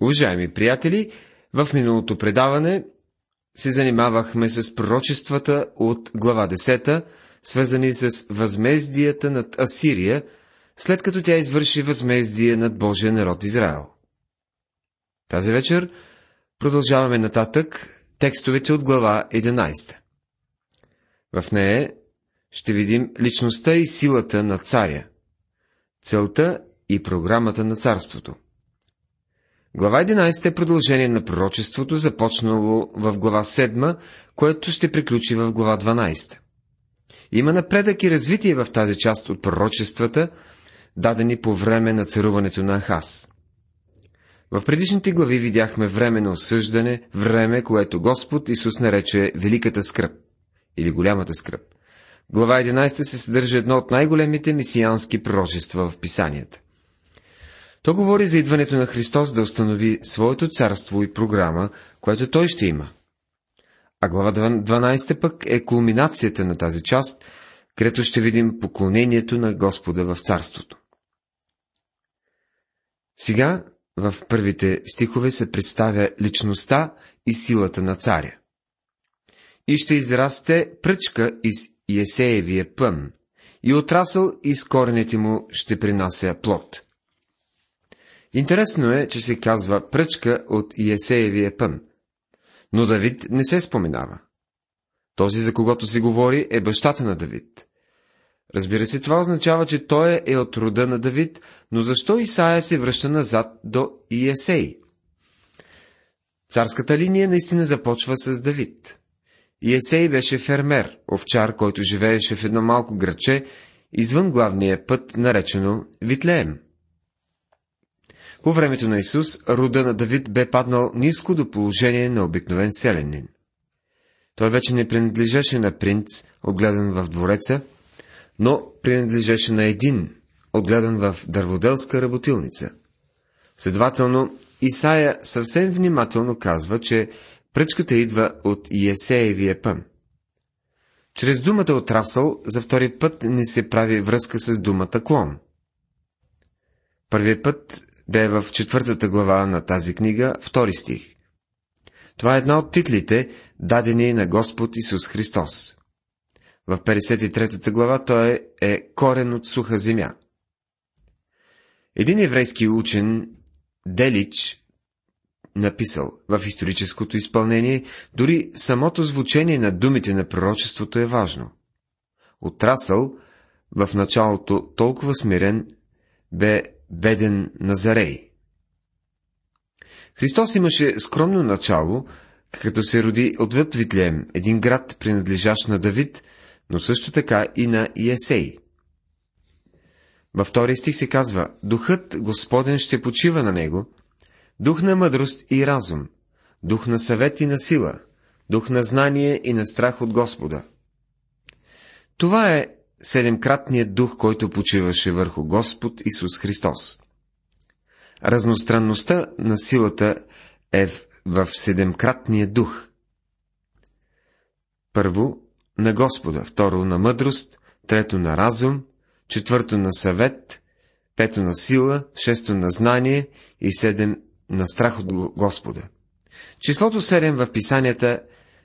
Уважаеми приятели, в миналото предаване се занимавахме с пророчествата от глава 10, свързани с възмездията над Асирия, след като тя извърши възмездие над Божия народ Израел. Тази вечер продължаваме нататък текстовете от глава 11. В нея ще видим личността и силата на царя, целта и програмата на царството. Глава 11 е продължение на пророчеството, започнало в глава 7, което ще приключи в глава 12. Има напредък и развитие в тази част от пророчествата, дадени по време на царуването на Ахас. В предишните глави видяхме време на осъждане, време, което Господ Исус нарече Великата скръп или Голямата скръп. Глава 11 се съдържа едно от най-големите мисиански пророчества в писанията. То говори за идването на Христос да установи своето царство и програма, което той ще има. А глава 12 пък е кулминацията на тази част, където ще видим поклонението на Господа в царството. Сега в първите стихове се представя личността и силата на царя. И ще израсте пръчка из Есеевия пън, и отрасъл из корените му ще принася плод. Интересно е, че се казва пръчка от Есеевия пън, но Давид не се споменава. Този, за когото се говори, е бащата на Давид. Разбира се, това означава, че той е от рода на Давид, но защо Исаия се връща назад до Иесей? Царската линия наистина започва с Давид. Иесей беше фермер, овчар, който живееше в едно малко градче, извън главния път, наречено Витлеем. По времето на Исус, рода на Давид бе паднал ниско до положение на обикновен селенин. Той вече не принадлежеше на принц, отгледан в двореца, но принадлежеше на един, отгледан в дърводелска работилница. Следователно, Исаия съвсем внимателно казва, че пръчката идва от Иесеевия пън. Чрез думата отрасъл за втори път не се прави връзка с думата клон. Първият път бе в четвъртата глава на тази книга, втори стих. Това е една от титлите, дадени на Господ Исус Христос. В 53-та глава той е корен от суха земя. Един еврейски учен, Делич, написал в историческото изпълнение, дори самото звучение на думите на пророчеството е важно. Отрасъл, в началото толкова смирен, бе беден Назарей. Христос имаше скромно начало, като се роди отвъд Витлеем, един град, принадлежащ на Давид, но също така и на Иесей. Във втория стих се казва, Духът Господен ще почива на него, дух на мъдрост и разум, дух на съвет и на сила, дух на знание и на страх от Господа. Това е седемкратният дух, който почиваше върху Господ Исус Христос. Разностранността на силата е в, в седемкратния дух. Първо, на Господа, второ на мъдрост, трето на разум, четвърто на съвет, пето на сила, шесто на знание и седем на страх от Господа. Числото 7 в писанията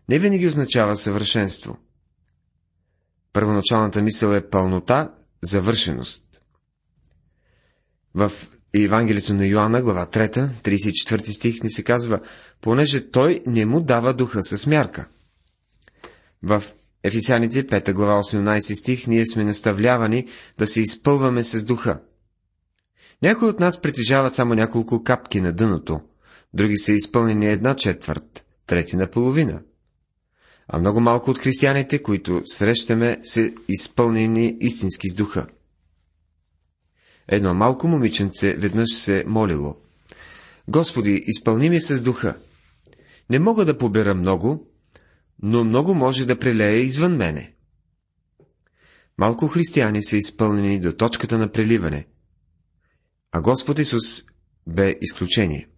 не винаги означава съвършенство. Първоначалната мисъл е пълнота, завършеност. В Евангелието на Йоанна, глава 3, 34 стих ни се казва, понеже той не му дава духа с мярка. В Ефисяните, 5 глава 18 стих, ние сме наставлявани да се изпълваме с духа. Някои от нас притежават само няколко капки на дъното, други са изпълнени една четвърт, трети на половина. А много малко от християните, които срещаме, са изпълнени истински с духа. Едно малко момиченце веднъж се молило. Господи, изпълни ми с духа. Не мога да побера много, но много може да прелее извън мене. Малко християни са изпълнени до точката на преливане, а Господ Исус бе изключение.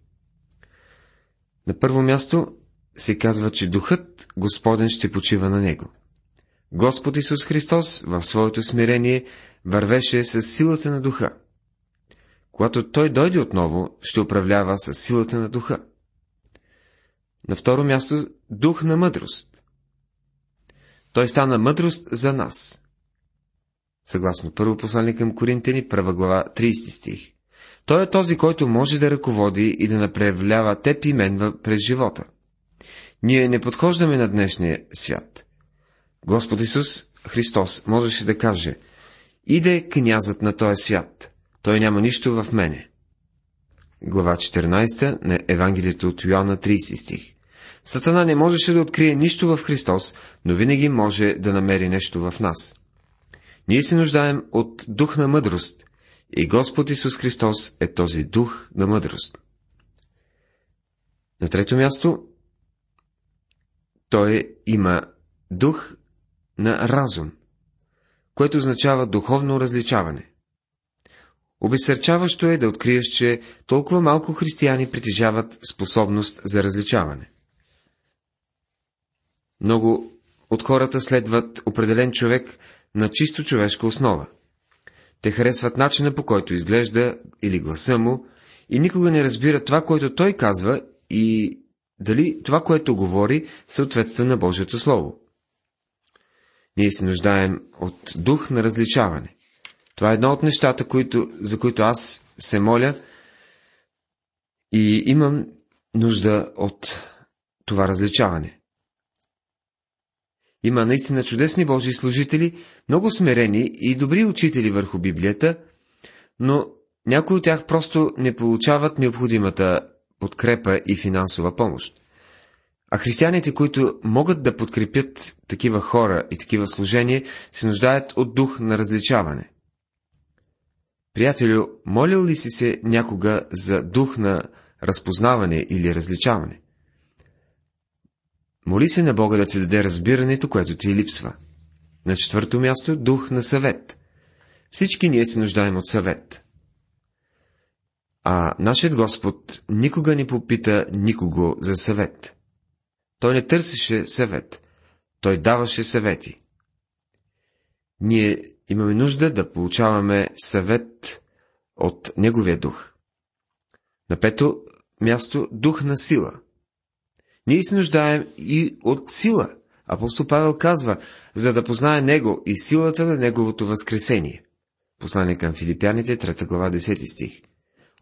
На първо място се казва, че Духът Господен ще почива на него. Господ Исус Христос в своето смирение вървеше с силата на Духа. Когато той дойде отново, ще управлява с силата на духа. На второ място, дух на мъдрост. Той стана мъдрост за нас. Съгласно първо послание към Коринтини, първа глава, 30 стих. Той е този, който може да ръководи и да направлява теб и мен през живота. Ние не подхождаме на днешния свят. Господ Исус Христос можеше да каже, иде князът на този свят, той няма нищо в мене. Глава 14 на Евангелието от Йоанна 30 стих. Сатана не можеше да открие нищо в Христос, но винаги може да намери нещо в нас. Ние се нуждаем от дух на мъдрост и Господ Исус Христос е този дух на мъдрост. На трето място, Той има дух на разум, което означава духовно различаване. Обесърчаващо е да откриеш, че толкова малко християни притежават способност за различаване. Много от хората следват определен човек на чисто човешка основа. Те харесват начина по който изглежда или гласа му и никога не разбират това, което той казва и дали това, което говори, съответства на Божието Слово. Ние се нуждаем от дух на различаване. Това е едно от нещата, които, за които аз се моля и имам нужда от това различаване. Има наистина чудесни Божии служители, много смирени и добри учители върху Библията, но някои от тях просто не получават необходимата подкрепа и финансова помощ. А християните, които могат да подкрепят такива хора и такива служения, се нуждаят от дух на различаване. Приятелю, молил ли си се някога за дух на разпознаване или различаване? Моли се на Бога да ти даде разбирането, което ти липсва. На четвърто място – дух на съвет. Всички ние се нуждаем от съвет. А нашият Господ никога не попита никого за съвет. Той не търсеше съвет. Той даваше съвети. Ние имаме нужда да получаваме съвет от Неговия дух. На пето място – дух на сила. Ние се нуждаем и от сила. Апостол Павел казва, за да познае Него и силата на Неговото възкресение. Послание към Филипяните, 3 глава, 10 стих.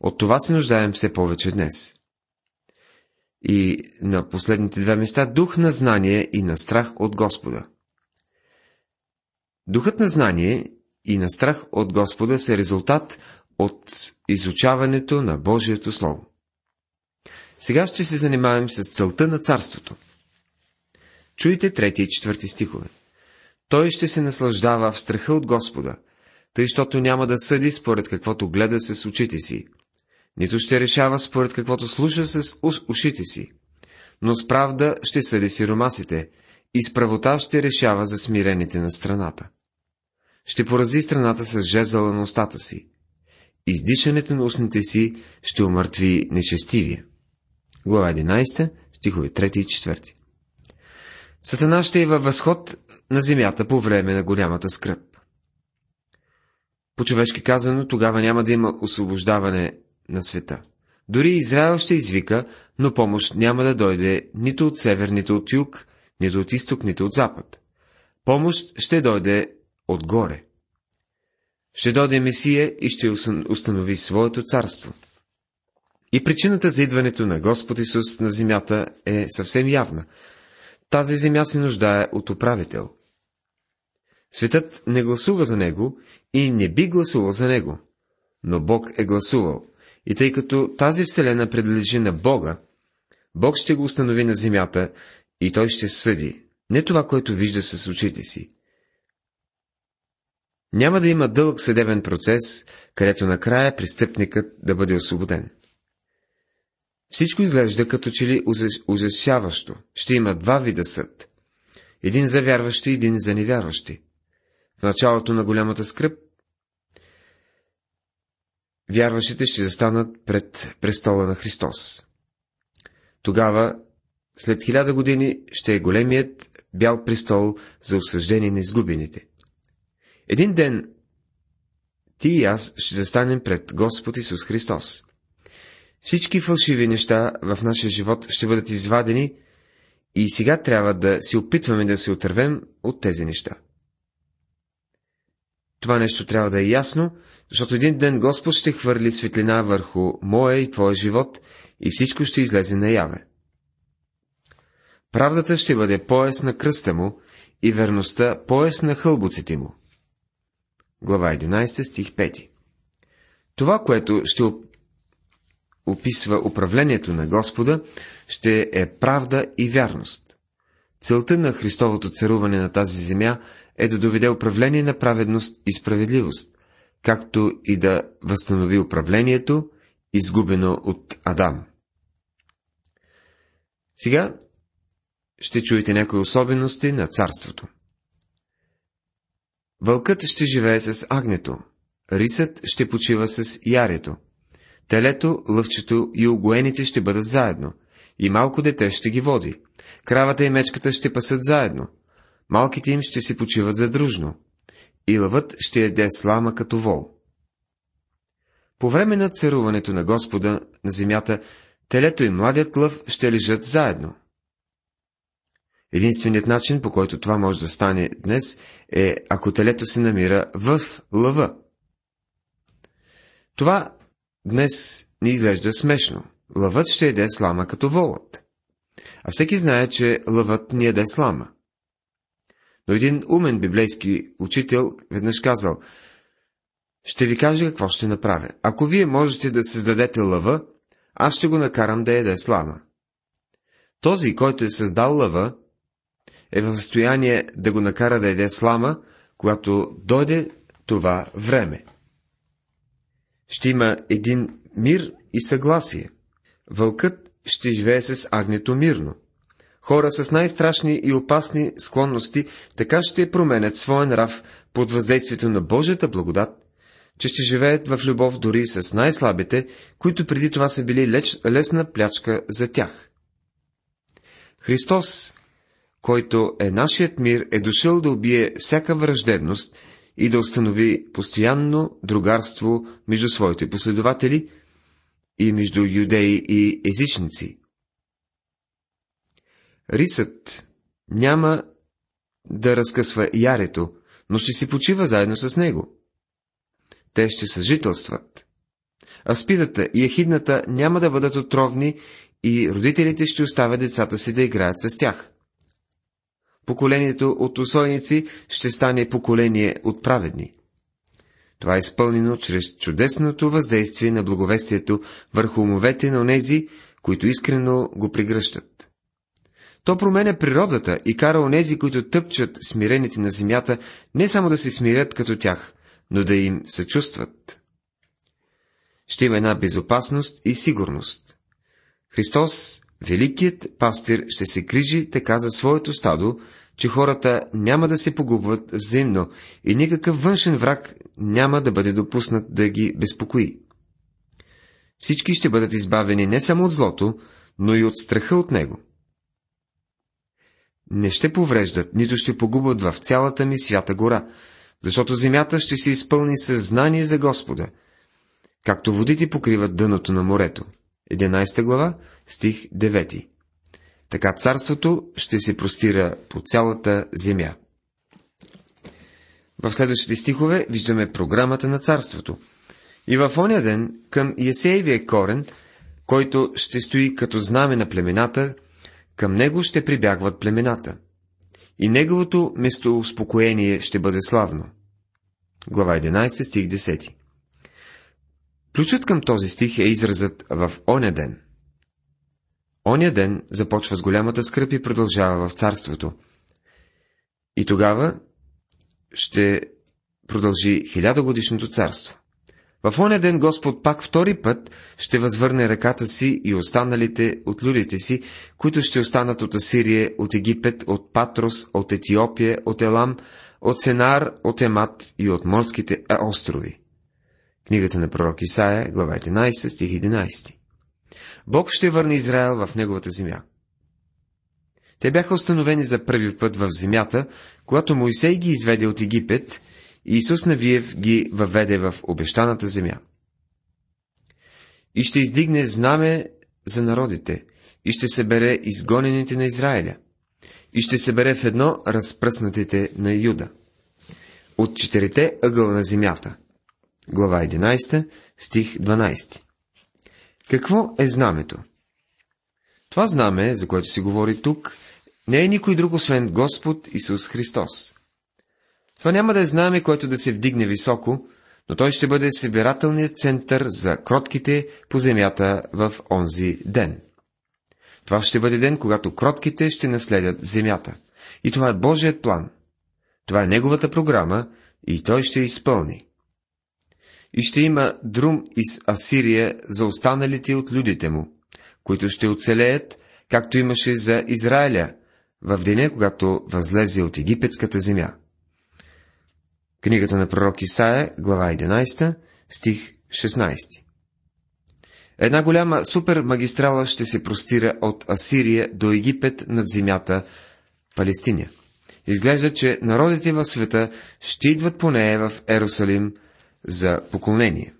От това се нуждаем все повече днес. И на последните две места дух на знание и на страх от Господа. Духът на знание и на страх от Господа са резултат от изучаването на Божието Слово. Сега ще се занимаваме с целта на царството. Чуйте трети и четвърти стихове. Той ще се наслаждава в страха от Господа, тъй, щото няма да съди според каквото гледа с очите си, нито ще решава според каквото слуша с ушите си, но с правда ще съди сиромасите и с правота ще решава за смирените на страната. Ще порази страната с жезъла на устата си. Издишането на устните си ще умъртви нечестивия. Глава 11, стихове 3 и 4. Сатана ще е във възход на земята по време на голямата скръп. По-човешки казано, тогава няма да има освобождаване на света. Дори Израел ще извика, но помощ няма да дойде нито от север, нито от юг, нито от изток, нито от запад. Помощ ще дойде отгоре. Ще дойде Месия и ще установи своето царство. И причината за идването на Господ Исус на земята е съвсем явна. Тази земя се нуждае от управител. Светът не гласува за него и не би гласувал за него, но Бог е гласувал – и тъй като тази вселена принадлежи на Бога, Бог ще го установи на земята и той ще съди, не това, което вижда с очите си. Няма да има дълъг съдебен процес, където накрая престъпникът да бъде освободен. Всичко изглежда като че ли ужасяващо. Ще има два вида съд. Един за вярващи, един за невярващи. В началото на голямата скръп вярващите ще застанат пред престола на Христос. Тогава, след хиляда години, ще е големият бял престол за осъждение на изгубените. Един ден ти и аз ще застанем пред Господ Исус Христос. Всички фалшиви неща в нашия живот ще бъдат извадени и сега трябва да си опитваме да се отървем от тези неща. Това нещо трябва да е ясно, защото един ден Господ ще хвърли светлина върху моя и твоя живот и всичко ще излезе наяве. Правдата ще бъде пояс на кръста му и верността пояс на хълбоците му. Глава 11, стих 5 Това, което ще описва управлението на Господа, ще е правда и вярност. Целта на Христовото царуване на тази земя е да доведе управление на праведност и справедливост, както и да възстанови управлението, изгубено от Адам. Сега ще чуете някои особености на царството. Вълкът ще живее с агнето, рисът ще почива с ярето, телето, лъвчето и огоените ще бъдат заедно, и малко дете ще ги води, кравата и мечката ще пасат заедно, малките им ще си почиват задружно, и лъвът ще еде слама като вол. По време на царуването на Господа на земята, телето и младият лъв ще лежат заедно. Единственият начин, по който това може да стане днес, е ако телето се намира в лъва. Това днес ни изглежда смешно. Лъвът ще еде слама като волът. А всеки знае, че лъвът ни еде слама. Но един умен библейски учител веднъж казал, ще ви кажа какво ще направя. Ако вие можете да създадете лъва, аз ще го накарам да яде слама. Този, който е създал лъва, е в състояние да го накара да яде слама, когато дойде това време. Ще има един мир и съгласие. Вълкът ще живее с агнето мирно. Хора с най-страшни и опасни склонности така ще променят своя нрав под въздействието на Божията благодат, че ще живеят в любов дори с най-слабите, които преди това са били леч, лесна плячка за тях. Христос, който е нашият мир, е дошъл да убие всяка враждебност и да установи постоянно другарство между своите последователи и между юдеи и езичници. Рисът няма да разкъсва ярето, но ще си почива заедно с него. Те ще съжителстват. Аспидата и ехидната няма да бъдат отровни и родителите ще оставят децата си да играят с тях. Поколението от усойници ще стане поколение от праведни. Това е изпълнено чрез чудесното въздействие на благовестието върху умовете на онези, които искрено го пригръщат. То променя природата и кара онези, които тъпчат смирените на земята, не само да се смирят като тях, но да им съчувстват. Ще има една безопасност и сигурност. Христос, великият пастир, ще се грижи така за своето стадо, че хората няма да се погубват взаимно и никакъв външен враг няма да бъде допуснат да ги безпокои. Всички ще бъдат избавени не само от злото, но и от страха от него. Не ще повреждат, нито ще погубват в цялата ми свята гора, защото земята ще се изпълни със знание за Господа, както водите покриват дъното на морето. 11 глава, стих 9. Така царството ще се простира по цялата земя. В следващите стихове виждаме програмата на царството. И в оня ден към Есеевия корен, който ще стои като знаме на племената, към него ще прибягват племената. И неговото местоуспокоение ще бъде славно. Глава 11, стих 10 Ключът към този стих е изразът в оня ден – Оня ден започва с голямата скръп и продължава в царството. И тогава ще продължи хилядогодишното царство. В оня ден Господ пак втори път ще възвърне ръката си и останалите от людите си, които ще останат от Асирия, от Египет, от Патрос, от Етиопия, от Елам, от Сенар, от Емат и от морските острови. Книгата на пророк Исаия, глава 11, стих 11. Бог ще върне Израел в неговата земя. Те бяха установени за първи път в земята, когато Моисей ги изведе от Египет и Исус Навиев ги въведе в обещаната земя. И ще издигне знаме за народите, и ще събере изгонените на Израиля, и ще събере в едно разпръснатите на Юда. От четирите ъгъла на земята. Глава 11, стих 12. Какво е знамето? Това знаме, за което се говори тук, не е никой друг, освен Господ Исус Христос. Това няма да е знаме, което да се вдигне високо, но той ще бъде събирателният център за кротките по земята в онзи ден. Това ще бъде ден, когато кротките ще наследят земята. И това е Божият план. Това е Неговата програма и Той ще изпълни. И ще има друм из Асирия за останалите от людите му, които ще оцелеят, както имаше за Израиля, в деня, когато възлезе от египетската земя. Книгата на пророк Исаия, глава 11, стих 16. Една голяма супермагистрала ще се простира от Асирия до Египет над земята Палестиня. Изглежда, че народите в света ще идват по нея в Ерусалим за поклонение.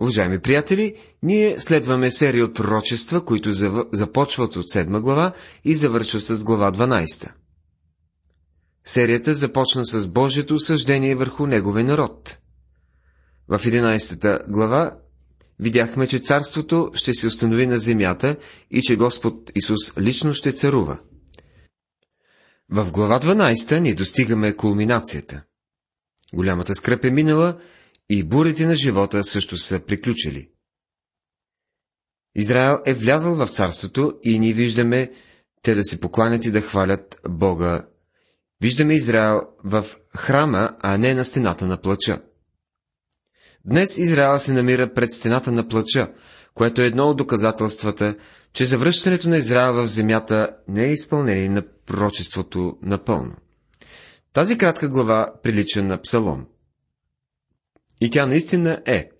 Уважаеми приятели, ние следваме серия от пророчества, които започват от 7 глава и завършват с глава 12. Серията започна с Божието осъждение върху неговия народ. В 11 глава видяхме, че царството ще се установи на земята и че Господ Исус лично ще царува. В глава 12 ни достигаме кулминацията. Голямата скръп е минала и бурите на живота също са приключили. Израел е влязъл в царството и ние виждаме те да се покланят и да хвалят Бога. Виждаме Израел в храма, а не на стената на плача. Днес Израел се намира пред стената на плача, което е едно от доказателствата, че завръщането на Израел в земята не е изпълнение на пророчеството напълно. Тази кратка глава прилича на псалом. И тя наистина е.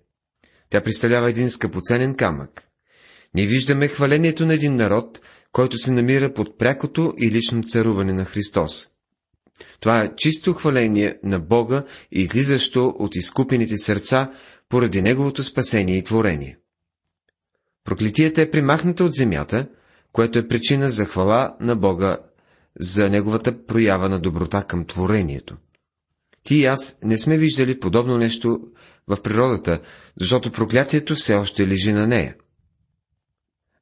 Тя представлява един скъпоценен камък. Ние виждаме хвалението на един народ, който се намира под прякото и лично царуване на Христос. Това е чисто хваление на Бога, излизащо от изкупените сърца поради Неговото спасение и творение. Проклетията е примахната от земята, което е причина за хвала на Бога за Неговата проява на доброта към творението. Ти и аз не сме виждали подобно нещо в природата, защото проклятието все още лежи на нея.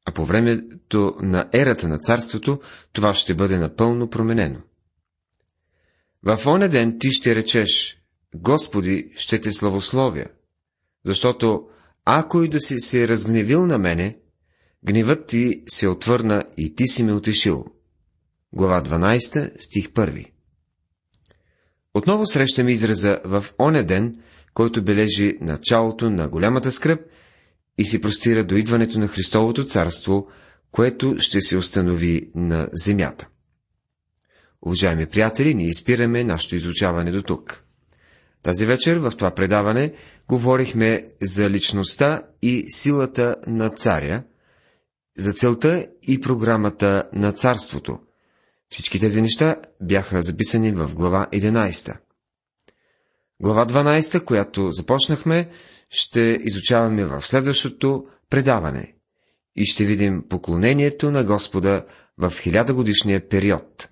А по времето на ерата на царството това ще бъде напълно променено. В оня ден ти ще речеш, Господи, ще те славословя, защото ако и да си се разгневил на мене, гневът ти се отвърна и ти си ме отешил. Глава 12, стих 1 Отново срещаме израза в оня ден, който бележи началото на голямата скръп и се простира до идването на Христовото царство, което ще се установи на земята. Уважаеми приятели, ние изпираме нашето изучаване до тук. Тази вечер в това предаване говорихме за личността и силата на царя, за целта и програмата на царството. Всички тези неща бяха записани в глава 11. Глава 12, която започнахме, ще изучаваме в следващото предаване и ще видим поклонението на Господа в хилядогодишния период.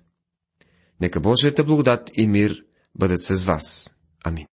Нека Божията благодат и мир бъдат с вас. Амин.